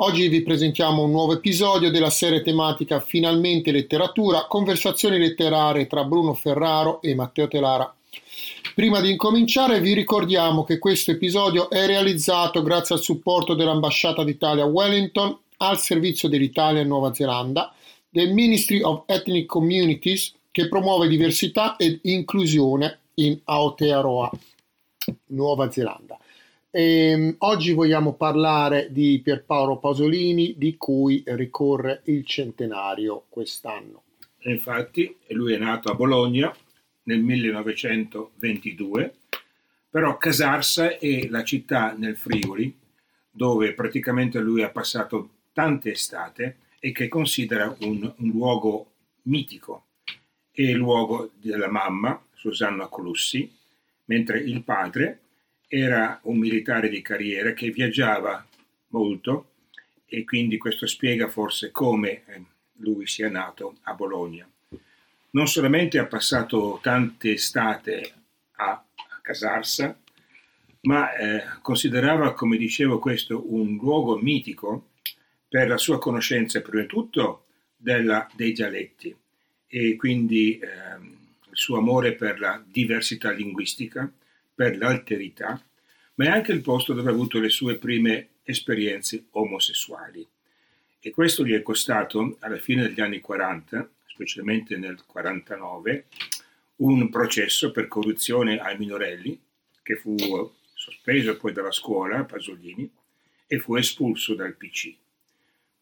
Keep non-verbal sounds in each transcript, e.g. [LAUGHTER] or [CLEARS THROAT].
Oggi vi presentiamo un nuovo episodio della serie tematica Finalmente letteratura, conversazioni letterarie tra Bruno Ferraro e Matteo Telara. Prima di incominciare vi ricordiamo che questo episodio è realizzato grazie al supporto dell'Ambasciata d'Italia a Wellington, al servizio dell'Italia in Nuova Zelanda, del Ministry of Ethnic Communities che promuove diversità ed inclusione in Aotearoa, Nuova Zelanda. E, ehm, oggi vogliamo parlare di Pierpaolo Pasolini, di cui ricorre il centenario quest'anno. Infatti, lui è nato a Bologna nel 1922, però Casarsa è la città nel Friuli dove praticamente lui ha passato tante estate e che considera un, un luogo mitico. È il luogo della mamma, Susanna Colussi, mentre il padre era un militare di carriera che viaggiava molto e quindi questo spiega forse come eh, lui sia nato a Bologna. Non solamente ha passato tante estate a, Casarsa, ma eh, considerava, come dicevo, questo un luogo mitico per la sua conoscenza prima di tutto della, dei dialetti e quindi eh, il suo amore per la diversità linguistica, per l'alterità, ma è anche il posto dove ha avuto le sue prime esperienze omosessuali. E questo gli è costato, alla fine degli anni 40, specialmente nel 49, un processo per corruzione ai minorenni, che fu sospeso poi dalla scuola Pasolini e fu espulso dal PC.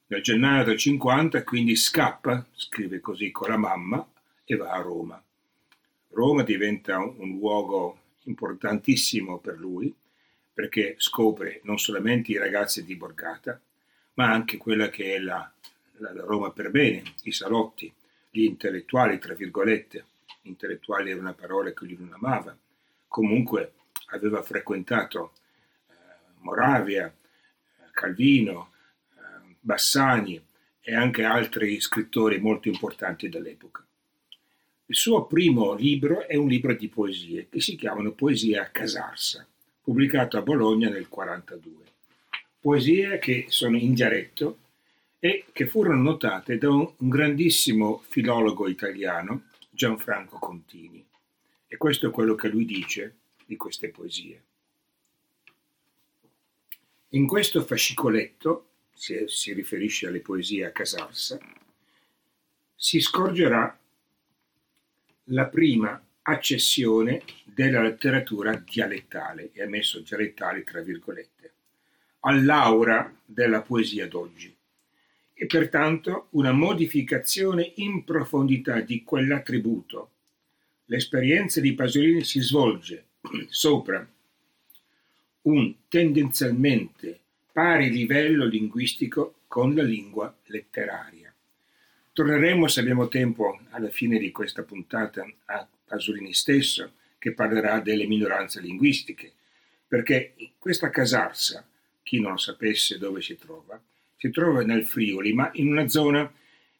Nel gennaio del 50 quindi scappa, scrive così con la mamma, e va a Roma. Roma diventa un luogo importantissimo per lui perché scopre non solamente i ragazzi di Borgata, ma anche quella che è la, la, Roma per bene, i salotti, gli intellettuali, tra virgolette. Intellettuali era una parola che lui non amava. Comunque aveva frequentato eh, Moravia, Calvino, eh, Bassani e anche altri scrittori molto importanti dell'epoca. Il suo primo libro è un libro di poesie che si chiamano Poesia a Casarsa, pubblicato a Bologna nel 1942. Poesie che sono in dialetto e che furono notate da un grandissimo filologo italiano, Gianfranco Contini. E questo è quello che lui dice di queste poesie. In questo fascicoletto, se si riferisce alle poesie a Casarsa, si scorgerà la prima accessione della letteratura dialettale, e ha messo dialettali tra virgolette, all'aura della poesia d'oggi, e pertanto una modificazione in profondità di quell'attributo. L'esperienza di Pasolini si svolge [CLEARS THROAT] sopra un tendenzialmente pari livello linguistico con la lingua letteraria. Torneremo, se abbiamo tempo, alla fine di questa puntata a Pasolini stesso, che parlerà delle minoranze linguistiche, perché questa Casarsa, chi non sapesse dove si trova, si trova nel Friuli, ma in una zona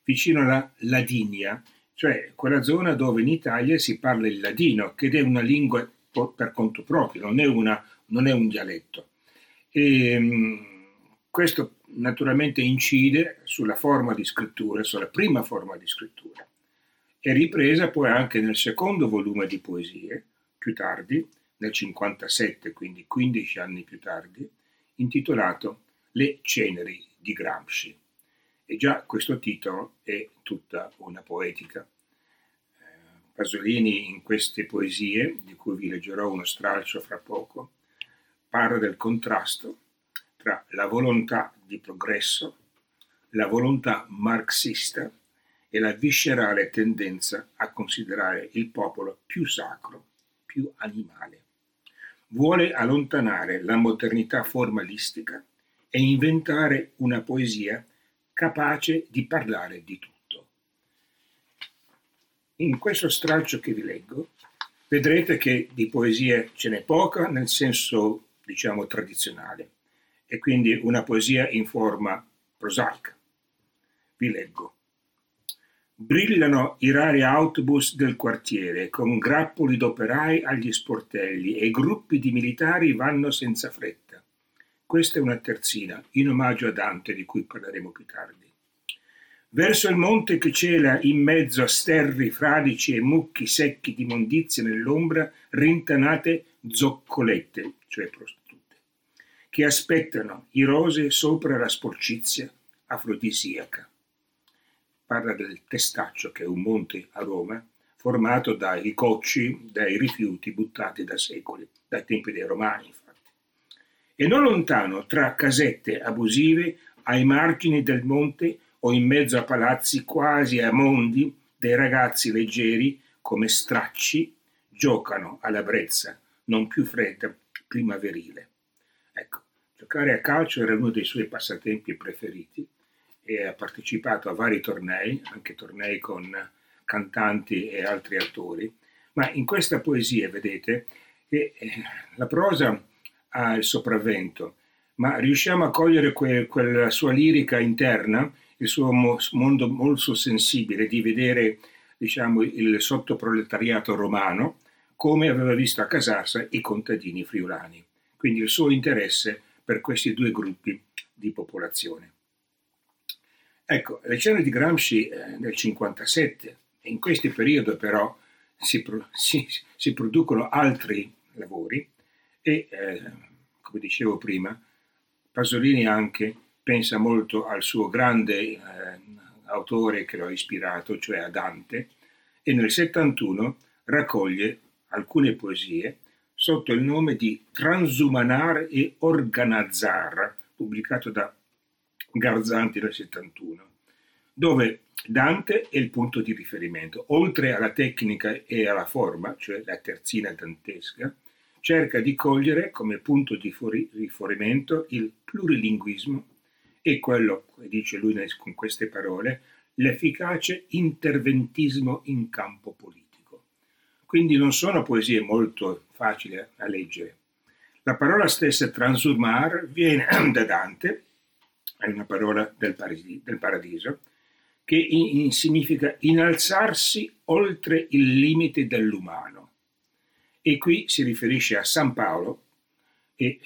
vicino alla Ladinia, cioè quella zona dove in Italia si parla il ladino, che è una lingua per conto proprio, non è, una, non è un dialetto. E, ehm, questo naturalmente incide sulla forma di scrittura, sulla prima forma di scrittura. È ripresa poi anche nel secondo volume di poesie, più tardi, nel 57, quindi 15 anni più tardi, intitolato Le ceneri di Gramsci. E già questo titolo è tutta una poetica. Eh, Pasolini in queste poesie, di cui vi leggerò uno stralcio fra poco, parla del contrasto tra la volontà di progresso, la volontà marxista e la viscerale tendenza a considerare il popolo più sacro, più animale. Vuole allontanare la modernità formalistica e inventare una poesia capace di parlare di tutto. In questo stralcio che vi leggo vedrete che di poesia ce n'è poca nel senso, diciamo, tradizionale e quindi una poesia in forma prosaica. Vi leggo. Brillano i rari autobus del quartiere con grappoli d'operai agli sportelli e gruppi di militari vanno senza fretta. Questa è una terzina in omaggio a Dante di cui parleremo più tardi. Verso il monte che cela in mezzo a sterri, fradici e mucchi secchi di mondizia nell'ombra, rintanate zoccolette, cioè prostitute, che aspettano i rose sopra la sporcizia afrodisiaca. Parla del Testaccio, che è un monte a Roma, formato dai cocci, dai rifiuti buttati da secoli, dai tempi dei Romani, infatti. E non lontano, tra casette abusive, ai margini del monte, o in mezzo a palazzi quasi a mondi, dei ragazzi leggeri come stracci giocano alla brezza, non più fredda, primaverile. Ecco, giocare a calcio era uno dei suoi passatempi preferiti e ha partecipato a vari tornei, anche tornei con cantanti e altri attori, ma in questa poesia vedete che eh, la prosa ha il sopravvento, ma riusciamo a cogliere que- quella sua lirica interna il suo mondo molto sensibile di vedere diciamo, il sottoproletariato romano come aveva visto a Casarsa i contadini friulani. Quindi il suo interesse per questi due gruppi di popolazione. Ecco, le cene di Gramsci eh, nel 1957, e in questo periodo però si, pro, si, si producono altri lavori e, eh, come dicevo prima, Pasolini anche pensa molto al suo grande eh, autore che lo ha ispirato, cioè a Dante, e nel 71 raccoglie alcune poesie sotto il nome di Transumanar e Organazzar, pubblicato da Garzanti nel 71, dove Dante è il punto di riferimento. Oltre alla tecnica e alla forma, cioè la terzina dantesca, cerca di cogliere come punto di riferimento il plurilinguismo e quello, come dice lui con queste parole, l'efficace interventismo in campo politico. Quindi non sono poesie molto facili a leggere. La parola stessa transumar viene [CLEARS THROAT] da Dante, è una parola del, paradiso, del paradiso che in, in significa innalzarsi oltre il limite dell'umano. E qui si riferisce a San Paolo e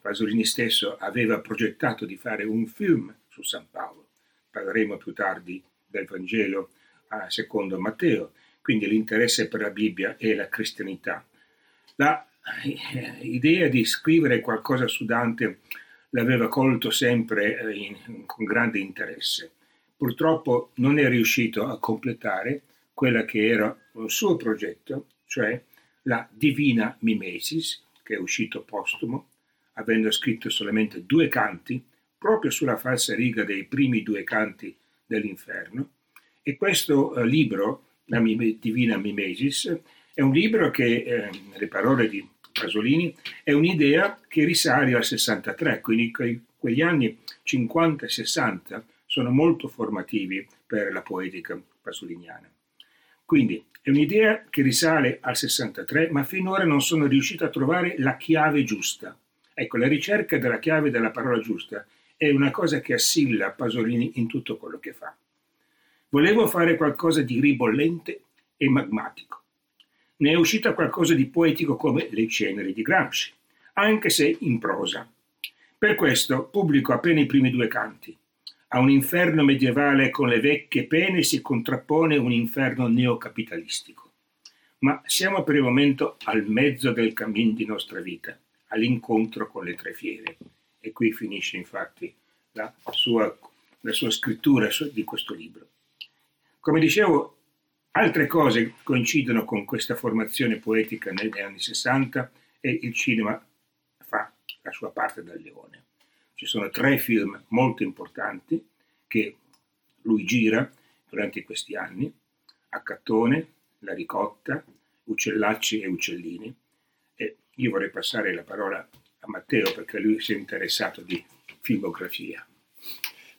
Pasolini stesso aveva progettato di fare un film su San Paolo. Parleremo più tardi del Vangelo secondo Matteo, quindi l'interesse per la Bibbia e la cristianità. L'idea eh, di scrivere qualcosa su Dante l'aveva colto sempre eh, in, con grande interesse. Purtroppo non è riuscito a completare quella che era un suo progetto, cioè la Divina Mimesis, che è uscito postumo, avendo scritto solamente due canti, proprio sulla falsa riga dei primi due canti dell'inferno. E questo eh, libro, la Divina Mimesis, è un libro che, eh, nelle parole di Pasolini, è un'idea che risale al 63, quindi que- quegli anni 50 e 60 sono molto formativi per la poetica pasoliniana. Quindi è un'idea che risale al 63, ma finora non sono riuscito a trovare la chiave giusta Ecco, la ricerca della chiave della parola giusta è una cosa che assilla Pasolini in tutto quello che fa. Volevo fare qualcosa di ribollente e magmatico. Ne è uscita qualcosa di poetico come Le ceneri di Gramsci, anche se in prosa. Per questo pubblico appena i primi due canti. A un inferno medievale con le vecchie pene si contrappone un inferno neocapitalistico. Ma siamo per il momento al mezzo del cammin di nostra vita all'incontro con le tre fiere. E qui finisce infatti la sua, la sua scrittura di questo libro. Come dicevo, altre cose coincidono con questa formazione poetica negli anni 60 e il cinema fa la sua parte da leone. Ci sono tre film molto importanti che lui gira durante questi anni, Accattone, La ricotta, Uccellacci e Uccellini, io vorrei passare la parola a Matteo perché lui si è interessato di filmografia.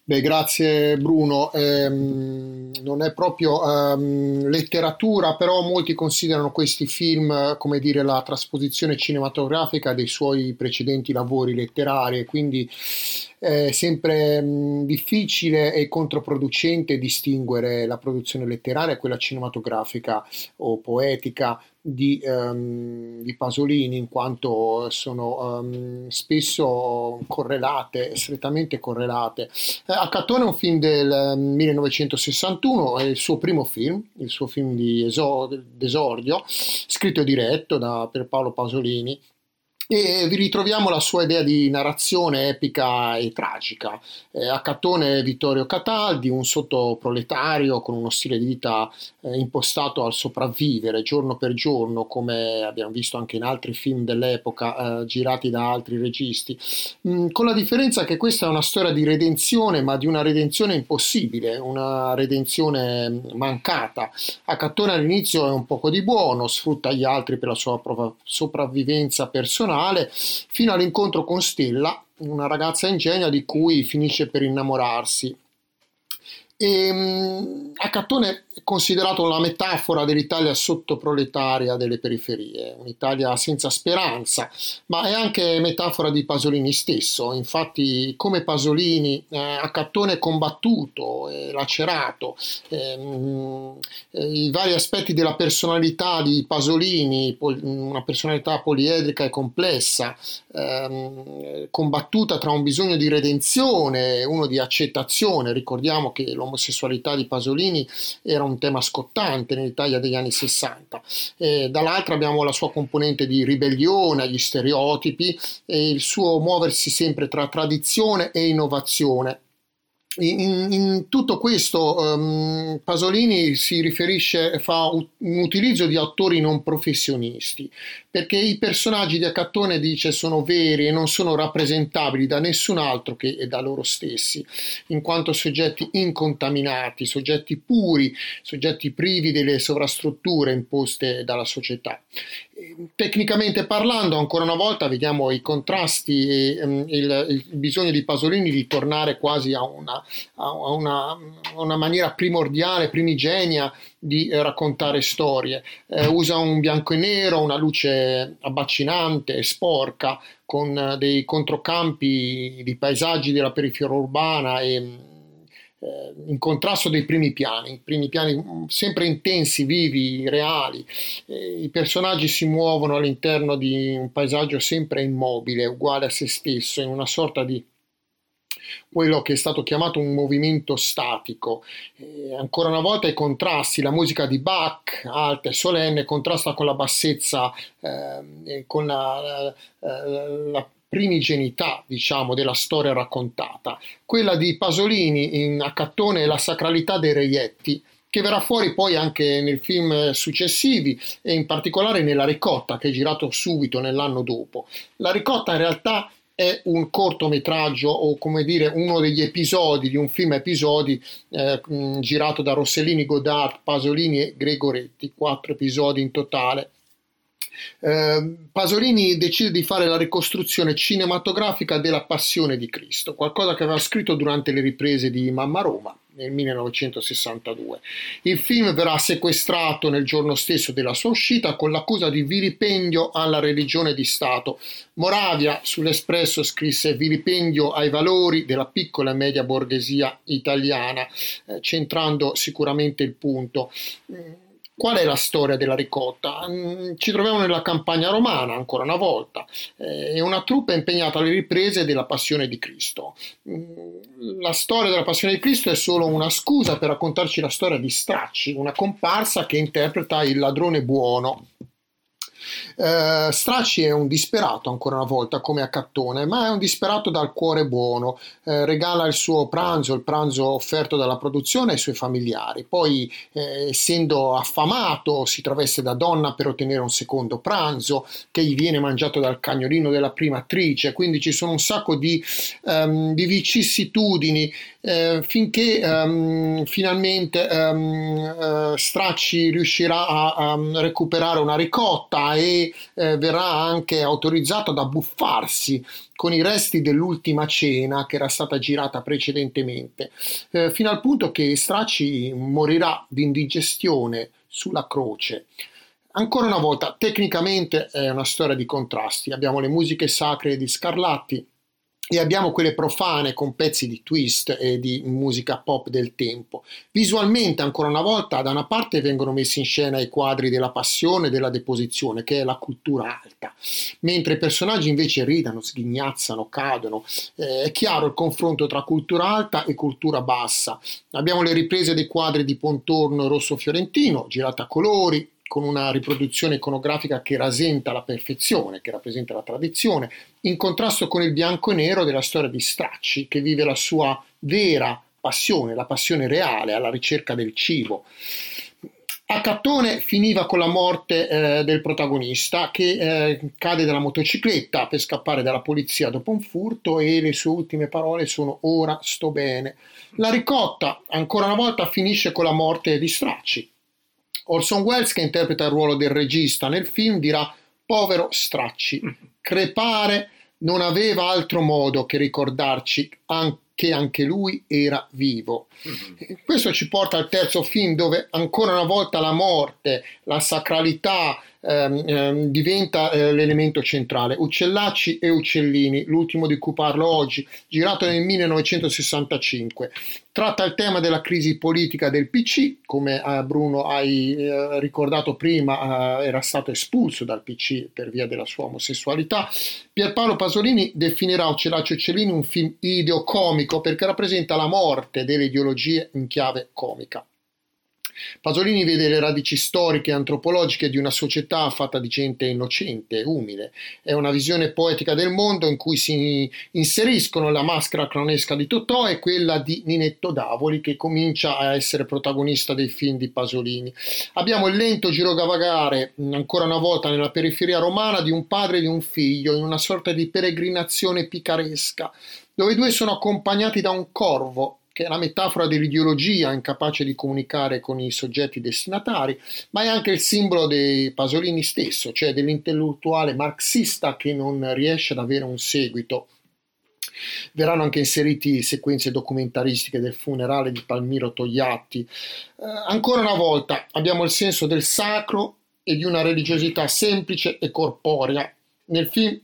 Beh, grazie Bruno. Ehm, non è proprio ehm, letteratura, però molti considerano questi film, come dire, la trasposizione cinematografica dei suoi precedenti lavori letterari, quindi è sempre mh, difficile e controproducente distinguere la produzione letteraria e quella cinematografica o poetica di, um, di, Pasolini in quanto sono um, spesso correlate, strettamente correlate. Eh, Accattone è un film del 1961, è il suo primo film, il suo film di esordio, scritto e diretto da Paolo Pasolini e vi ritroviamo la sua idea di narrazione epica e tragica. Eh, a Catone Vittorio Cataldi, un sottoproletario con uno stile di vita eh, impostato al sopravvivere giorno per giorno, come abbiamo visto anche in altri film dell'epoca eh, girati da altri registi, mm, con la differenza che questa è una storia di redenzione, ma di una redenzione impossibile, una redenzione mancata. A Catone all'inizio è un poco di buono, sfrutta gli altri per la sua sopravvivenza personale personale fino all'incontro con Stella, una ragazza ingenua di cui finisce per innamorarsi. E, um, Accattone considerato la metafora dell'Italia sottoproletaria delle periferie, un'Italia senza speranza, ma è anche metafora di Pasolini stesso. Infatti, come Pasolini, eh, a Cattone combattuto, e lacerato, ehm, eh, i vari aspetti della personalità di Pasolini, pol- una personalità poliedrica e complessa, ehm, combattuta tra un bisogno di redenzione e uno di accettazione. Ricordiamo che l'omosessualità di Pasolini era un tema scottante nell'Italia degli anni 60. Eh, dall'altra abbiamo la sua componente di ribellione agli stereotipi e il suo muoversi sempre tra tradizione e innovazione in, in, tutto questo um, Pasolini si riferisce, fa un utilizzo di attori non professionisti, perché i personaggi di Accattone dice sono veri e non sono rappresentabili da nessun altro che da loro stessi, in quanto soggetti incontaminati, soggetti puri, soggetti privi delle sovrastrutture imposte dalla società. Tecnicamente parlando, ancora una volta vediamo i contrasti e um, il, il, bisogno di Pasolini di tornare quasi a una, a una, una maniera primordiale, primigenia di eh, raccontare storie. Eh, usa un bianco e nero, una luce abbacinante, sporca, con eh, dei controcampi di paesaggi della periferia urbana e eh, in contrasto dei primi piani, primi piani mm, sempre intensi, vivi, reali. Eh, I personaggi si muovono all'interno di un paesaggio sempre immobile, uguale a se stesso, in una sorta di quello che è stato chiamato un movimento statico. Eh, ancora una volta i contrasti, la musica di Bach, alta e solenne, contrasta con la bassezza, eh, con la, la, la primigenità, diciamo, della storia raccontata. Quella di Pasolini in Accattone è la sacralità dei reietti, che verrà fuori poi anche nei film successivi e in particolare nella Ricotta, che è girato subito nell'anno dopo. La Ricotta in realtà è un cortometraggio o come dire uno degli episodi di un film episodi eh, girato da Rossellini, Godard, Pasolini e Gregoretti, quattro episodi in totale eh, Pasolini decide di fare la ricostruzione cinematografica della Passione di Cristo, qualcosa che aveva scritto durante le riprese di Mamma Roma nel 1962. Il film verrà sequestrato nel giorno stesso della sua uscita con l'accusa di vilipendio alla religione di Stato. Moravia sull'Espresso scrisse vilipendio ai valori della piccola e media borghesia italiana, eh, centrando sicuramente il punto. Qual è la storia della ricotta? Mm, ci troviamo nella campagna romana, ancora una volta, eh, è una truppa impegnata alle riprese della Passione di Cristo. Mm, la storia della Passione di Cristo è solo una scusa per raccontarci la storia di Stracci, una comparsa che interpreta il ladrone buono eh, Stracci è un disperato ancora una volta come a Cattone, ma è un disperato dal cuore buono, eh, regala il suo pranzo, il pranzo offerto dalla produzione ai suoi familiari, poi eh, essendo affamato si traveste da donna per ottenere un secondo pranzo che gli viene mangiato dal cagnolino della prima attrice, quindi ci sono un sacco di, um, di vicissitudini eh, finché um, finalmente um, uh, Stracci riuscirà a, a recuperare una ricotta e e eh, verrà anche autorizzato ad abbuffarsi con i resti dell'ultima cena che era stata girata precedentemente, eh, fino al punto che Stracci morirà di indigestione sulla croce. Ancora una volta, tecnicamente è una storia di contrasti. Abbiamo le musiche sacre di Scarlatti, e abbiamo quelle profane con pezzi di twist e di musica pop del tempo. Visualmente, ancora una volta, da una parte vengono messi in scena i quadri della passione e della deposizione, che è la cultura alta, mentre i personaggi invece ridano, sghignazzano, cadono. Eh, è chiaro il confronto tra cultura alta e cultura bassa. Abbiamo le riprese dei quadri di Pontorno e Rosso Fiorentino, girate a colori, con una riproduzione iconografica che rasenta la perfezione, che rappresenta la tradizione, in contrasto con il bianco e nero della storia di Stracci, che vive la sua vera passione, la passione reale alla ricerca del cibo. A Cattone finiva con la morte eh, del protagonista che eh, cade dalla motocicletta per scappare dalla polizia dopo un furto e le sue ultime parole sono ora sto bene. La ricotta ancora una volta finisce con la morte di Stracci, Orson Welles, che interpreta il ruolo del regista nel film, dirà povero Stracci, crepare non aveva altro modo che ricordarci che anche lui era vivo. Mm-hmm. Questo ci porta al terzo film dove ancora una volta la morte, la sacralità, ehm, ehm, diventa eh, l'elemento centrale. Uccellacci e Uccellini, l'ultimo di cui parlo oggi, girato nel 1965. Tratta il tema della crisi politica del PC, come eh, Bruno hai eh, ricordato prima, eh, era stato espulso dal PC per via della sua omosessualità. Pierpaolo Pasolini definirà Uccellacci e Uccellini un film ideocomico perché rappresenta la morte delle ideologie in chiave comica. Pasolini vede le radici storiche e antropologiche di una società fatta di gente innocente, umile. È una visione poetica del mondo in cui si inseriscono la maschera clonesca di Totò e quella di Ninetto Davoli che comincia a essere protagonista dei film di Pasolini. Abbiamo il lento girovagare ancora una volta nella periferia romana di un padre e di un figlio in una sorta di peregrinazione picaresca dove i due sono accompagnati da un corvo che è la metafora dell'ideologia incapace di comunicare con i soggetti destinatari, ma è anche il simbolo dei Pasolini stesso, cioè dell'intellettuale marxista che non riesce ad avere un seguito. Verranno anche inseriti sequenze documentaristiche del funerale di Palmiro Togliatti. Eh, ancora una volta abbiamo il senso del sacro e di una religiosità semplice e corporea. Nel film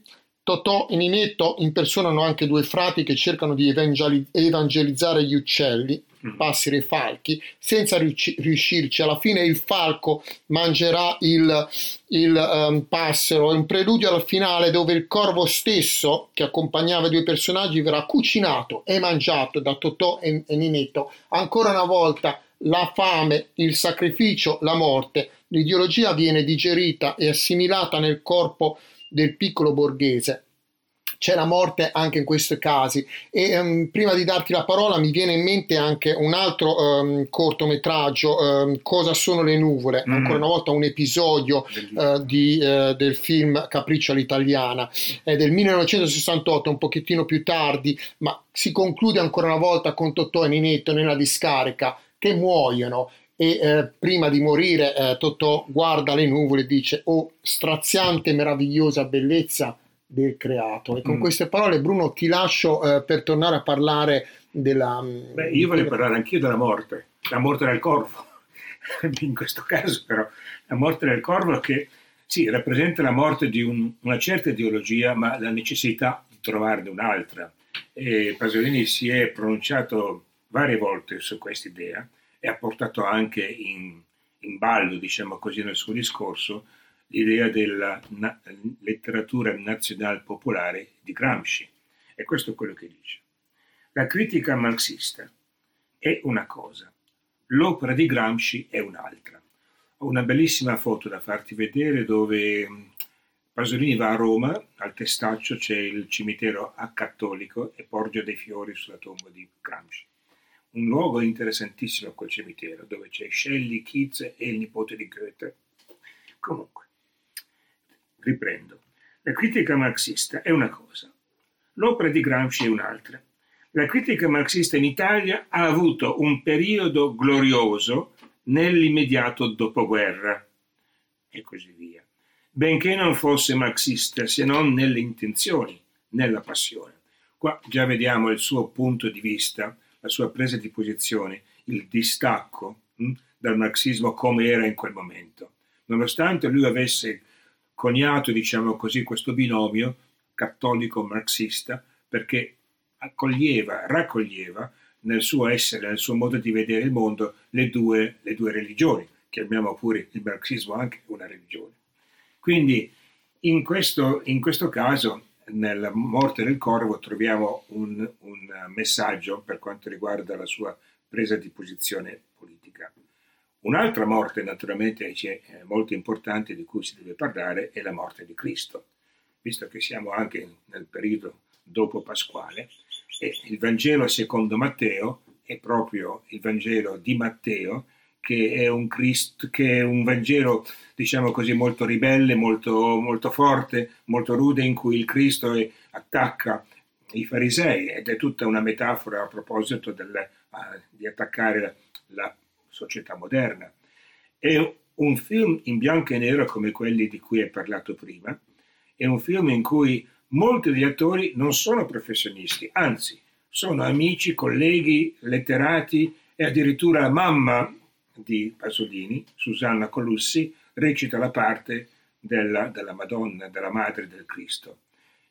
Totò e Ninetto impersonano anche due frati che cercano di evangelizzare gli uccelli, mm. passeri e falchi, senza riuscirci. Alla fine il falco mangerà il, il um, passero. È un preludio al finale dove il corvo stesso, che accompagnava i due personaggi, verrà cucinato e mangiato da Totò e, e Ninetto. Ancora una volta la fame, il sacrificio, la morte. L'ideologia viene digerita e assimilata nel corpo del piccolo borghese. C'è la morte anche in questi casi. E um, prima di darti la parola mi viene in mente anche un altro um, cortometraggio, um, Cosa sono le nuvole, mm. ancora una volta un episodio uh, di, uh, del film Capriccio all'italiana, è del 1968, un pochettino più tardi, ma si conclude ancora una volta con Totò e Ninetto nella discarica che muoiono e eh, prima di morire eh, Totò guarda le nuvole e dice oh straziante meravigliosa bellezza del creato. E con mm. queste parole Bruno ti lascio eh, per tornare a parlare della mm, Beh, io voglio parlare anch'io della morte la morte del corvo. [LAUGHS] In questo caso però la morte del corvo che sì, rappresenta la morte di un, una certa ideologia ma la necessità di trovarne un'altra. E Pasolini si è pronunciato varie volte su questa idea e ha portato anche in, in ballo, diciamo così, nel suo discorso l'idea della na- letteratura nazionale popolare di Gramsci. E questo è quello che dice. La critica marxista è una cosa, l'opera di Gramsci è un'altra. Ho una bellissima foto da farti vedere dove mm, Pasolini va a Roma, al Testaccio c'è il cimitero a cattolico e porge dei fiori sulla tomba di Gramsci un luogo interessantissimo quel cimitero, dove c'è Shelley, Keats e il nipote di Goethe. Comunque, riprendo. La critica marxista è una cosa, l'opera di Gramsci è un'altra. La critica marxista in Italia ha avuto un periodo glorioso nell'immediato dopoguerra e così via. benché non fosse marxista se non nelle intenzioni, nella passione. Qua già vediamo il suo punto di vista, la sua presa di posizione, il distacco mh, hm, dal marxismo come era in quel momento. Nonostante lui avesse coniato, diciamo così, questo binomio cattolico-marxista, perché accoglieva, raccoglieva nel suo essere, nel suo modo di vedere il mondo, le due, le due religioni. Chiamiamo pure il marxismo anche una religione. Quindi in questo, in questo caso, nella morte del corvo, troviamo un, un messaggio per quanto riguarda la sua presa di posizione politica. Un'altra morte, naturalmente, molto importante di cui si deve parlare è la morte di Cristo, visto che siamo anche nel periodo dopo Pasquale e il Vangelo secondo Matteo è proprio il Vangelo di Matteo che è un, Christ, che è un Vangelo, diciamo così, molto ribelle, molto, molto forte, molto rude, in cui il Cristo è, attacca i farisei ed è tutta una metafora a proposito del, uh, di attaccare la, la società moderna. È un film in bianco e nero come quelli di cui hai parlato prima, è un film in cui molti degli attori non sono professionisti, anzi sono amici, colleghi, letterati e addirittura la mamma di Pasolini, Susanna Colussi, recita la parte della, della Madonna, della Madre del Cristo.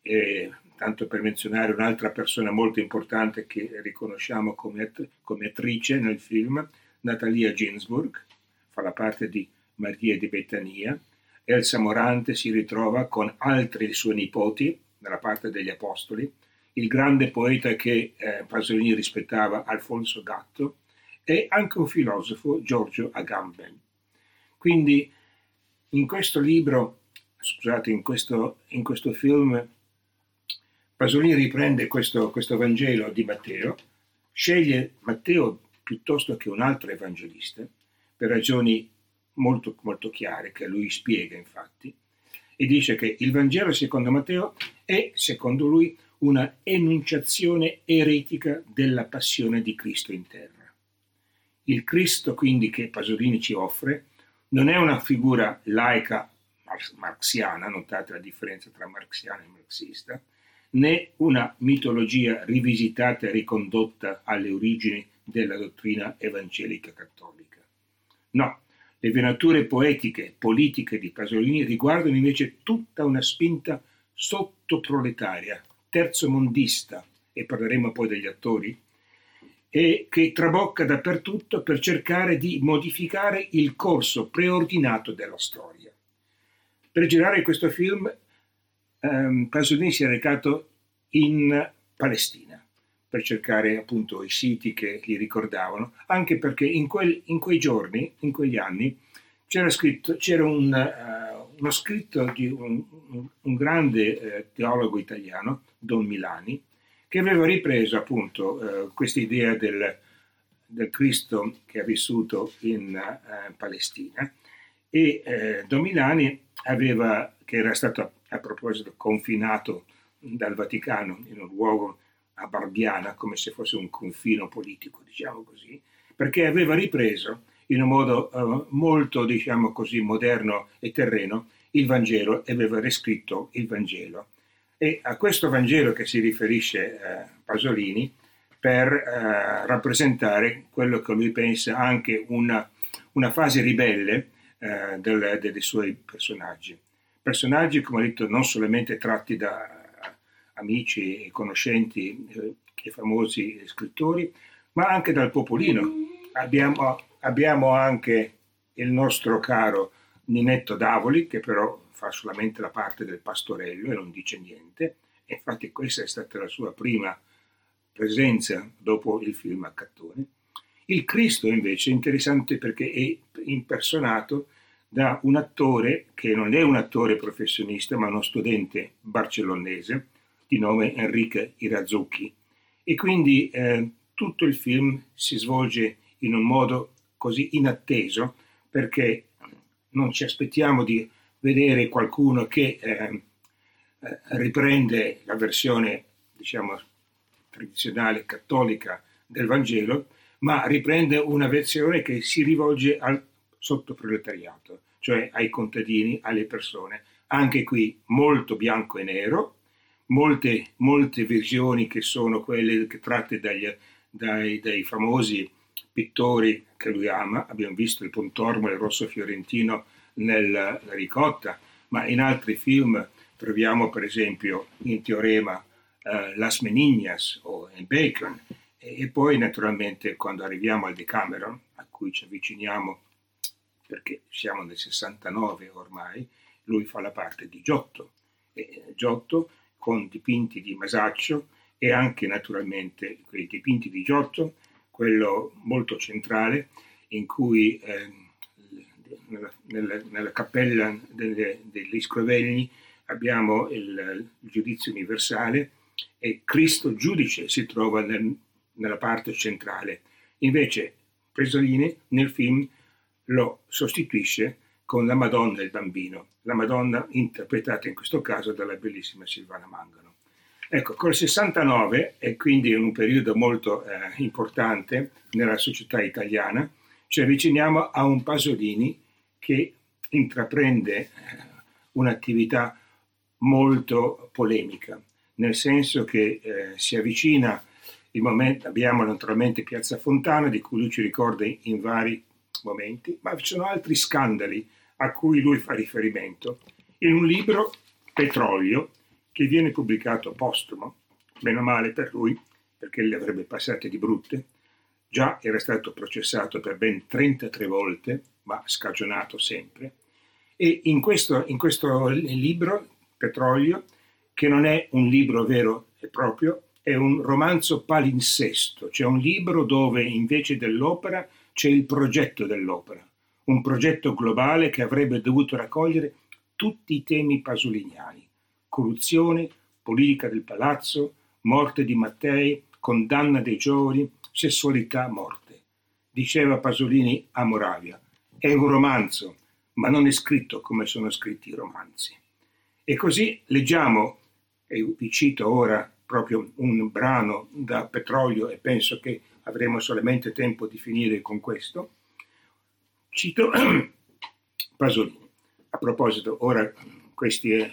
E, tanto per menzionare un'altra persona molto importante che riconosciamo come, att- come attrice nel film, Natalia Ginsburg, fa la parte di Maria di Betania, Elsa Morante si ritrova con altri suoi nipoti nella parte degli Apostoli, il grande poeta che eh, Pasolini rispettava, Alfonso Gatto, e anche un filosofo, Giorgio Agamben. Quindi in questo libro, scusate, in questo, in questo film, Pasolini riprende questo, questo Vangelo di Matteo, sceglie Matteo piuttosto che un altro evangelista, per ragioni molto, molto chiare, che lui spiega infatti, e dice che il Vangelo secondo Matteo è, secondo lui, una enunciazione eretica della passione di Cristo in terra. Il Cristo quindi che Pasolini ci offre non è una figura laica marxiana, notate la differenza tra marxiana e marxista, né una mitologia rivisitata e ricondotta alle origini della dottrina evangelica cattolica. No, le venature poetiche e politiche di Pasolini riguardano invece tutta una spinta sottoproletaria, terzomondista, e parleremo poi degli attori, e che trabocca dappertutto per cercare di modificare il corso preordinato della storia. Per girare questo film, ehm, Pasolini si è recato in Palestina per cercare appunto i siti che gli ricordavano, anche perché in, quel, in quei giorni, in quegli anni, c'era, scritto, c'era un, uh, uno scritto di un, un grande uh, teologo italiano, Don Milani, che aveva ripreso appunto eh, questa idea del, del, Cristo che ha vissuto in eh, Palestina e eh, Domilani aveva, che era stato a proposito confinato dal Vaticano in un luogo a Barbiana come se fosse un confino politico, diciamo così, perché aveva ripreso in un modo uh, molto, diciamo così, moderno e terreno il Vangelo e aveva riscritto il Vangelo. E a questo Vangelo che si riferisce eh, Pasolini per eh, rappresentare quello che lui pensa anche una, una fase ribelle eh, del, dei suoi personaggi. Personaggi, come ho detto, non solamente tratti da amici e conoscenti eh, e famosi scrittori, ma anche dal popolino. Abbiamo, abbiamo anche il nostro caro Ninetto Davoli, che però fa solamente la parte del pastorello e non dice niente. E infatti questa è stata la sua prima presenza dopo il film a Cattone. Il Cristo invece è interessante perché è impersonato da un attore che non è un attore professionista ma uno studente barcellonese di nome Enrique Irazucchi e quindi eh, tutto il film si svolge in un modo così inatteso perché non ci aspettiamo di vedere qualcuno che eh, eh, riprende la versione, diciamo, tradizionale cattolica del Vangelo, ma riprende una versione che si rivolge al sottoproletariato, cioè ai contadini, alle persone, anche qui molto bianco e nero, molte, molte visioni che sono quelle che tratte dagli, dai, dai famosi pittori che lui ama, abbiamo visto il Pontormo il Rosso Fiorentino nella Ricotta, ma in altri film troviamo per esempio in Teorema uh, Las Menignas o in Bacon. E, e, poi naturalmente quando arriviamo al Decameron a cui ci avviciniamo perché siamo nel 69 ormai, lui fa la parte di Giotto, e Giotto con dipinti di Masaccio e anche naturalmente quei dipinti di Giotto, quello molto centrale in cui eh, nella, nella, nella, cappella delle, degli Scrovegni abbiamo il, il, giudizio universale e Cristo giudice si trova nel, nella parte centrale. Invece Presolini nel film lo sostituisce con la Madonna e il bambino, la Madonna interpretata in questo caso dalla bellissima Silvana Mangano. Ecco, col 69, e quindi in un periodo molto eh, importante nella società italiana, ci avviciniamo a un Pasolini che intraprende eh, un'attività molto polemica, nel senso che eh, si avvicina il momento, abbiamo naturalmente Piazza Fontana, di cui lui ci ricorda in vari momenti, ma ci sono altri scandali a cui lui fa riferimento. In un libro, Petrolio, che viene pubblicato postumo, meno male per lui, perché le avrebbe passate di brutte, già era stato processato per ben 33 volte, ma scagionato sempre, e in questo, in questo libro, Petrolio, che non è un libro vero e proprio, è un romanzo palinsesto, cioè un libro dove invece dell'opera c'è il progetto dell'opera, un progetto globale che avrebbe dovuto raccogliere tutti i temi pasoliniani, corruzione, politica del palazzo, morte di Mattei, condanna dei giovani, sessualità, morte. Diceva Pasolini a Moravia, è un romanzo, ma non è scritto come sono scritti i romanzi. E così leggiamo, e vi cito ora proprio un brano da Petrolio e penso che avremo solamente tempo di finire con questo. Cito [CLEARS THROAT] Pasolini. A proposito, ora questi, eh,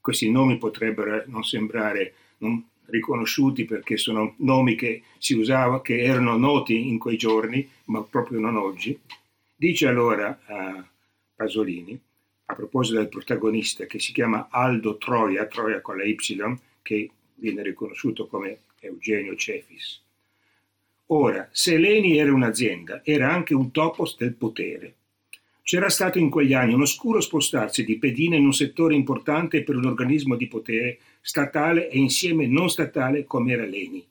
questi nomi potrebbero non sembrare non riconosciuti perché sono nomi che si usava, che erano noti in quei giorni, ma proprio non oggi. Dice allora a Pasolini, a proposito del protagonista che si chiama Aldo Troia, Troia con la Y, che viene riconosciuto come Eugenio Cefis. Ora, se Leni era un'azienda, era anche un topos del potere. C'era stato in quegli anni un oscuro spostarsi di pedina in un settore importante per un organismo di potere statale e insieme non statale come era Leni.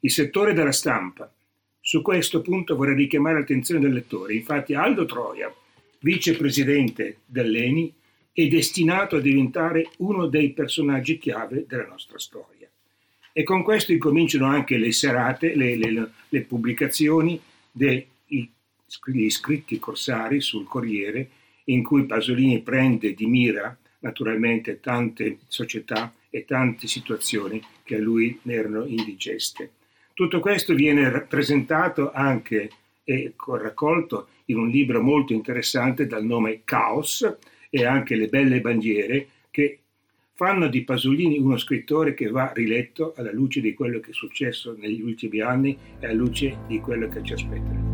Il settore della stampa. Su questo punto vorrei richiamare l'attenzione del lettore. Infatti Aldo Troia, vicepresidente dell'Eni, è destinato a diventare uno dei personaggi chiave della nostra storia. E con questo incominciano anche le serate, le, le, le pubblicazioni degli scritti corsari sul Corriere, in cui Pasolini prende di mira naturalmente tante società e tante situazioni che a lui erano indigeste. Tutto questo viene rappresentato anche e raccolto in un libro molto interessante dal nome Caos e anche Le belle bandiere che fanno di Pasolini uno scrittore che va riletto alla luce di quello che è successo negli ultimi anni e alla luce di quello che ci aspetta.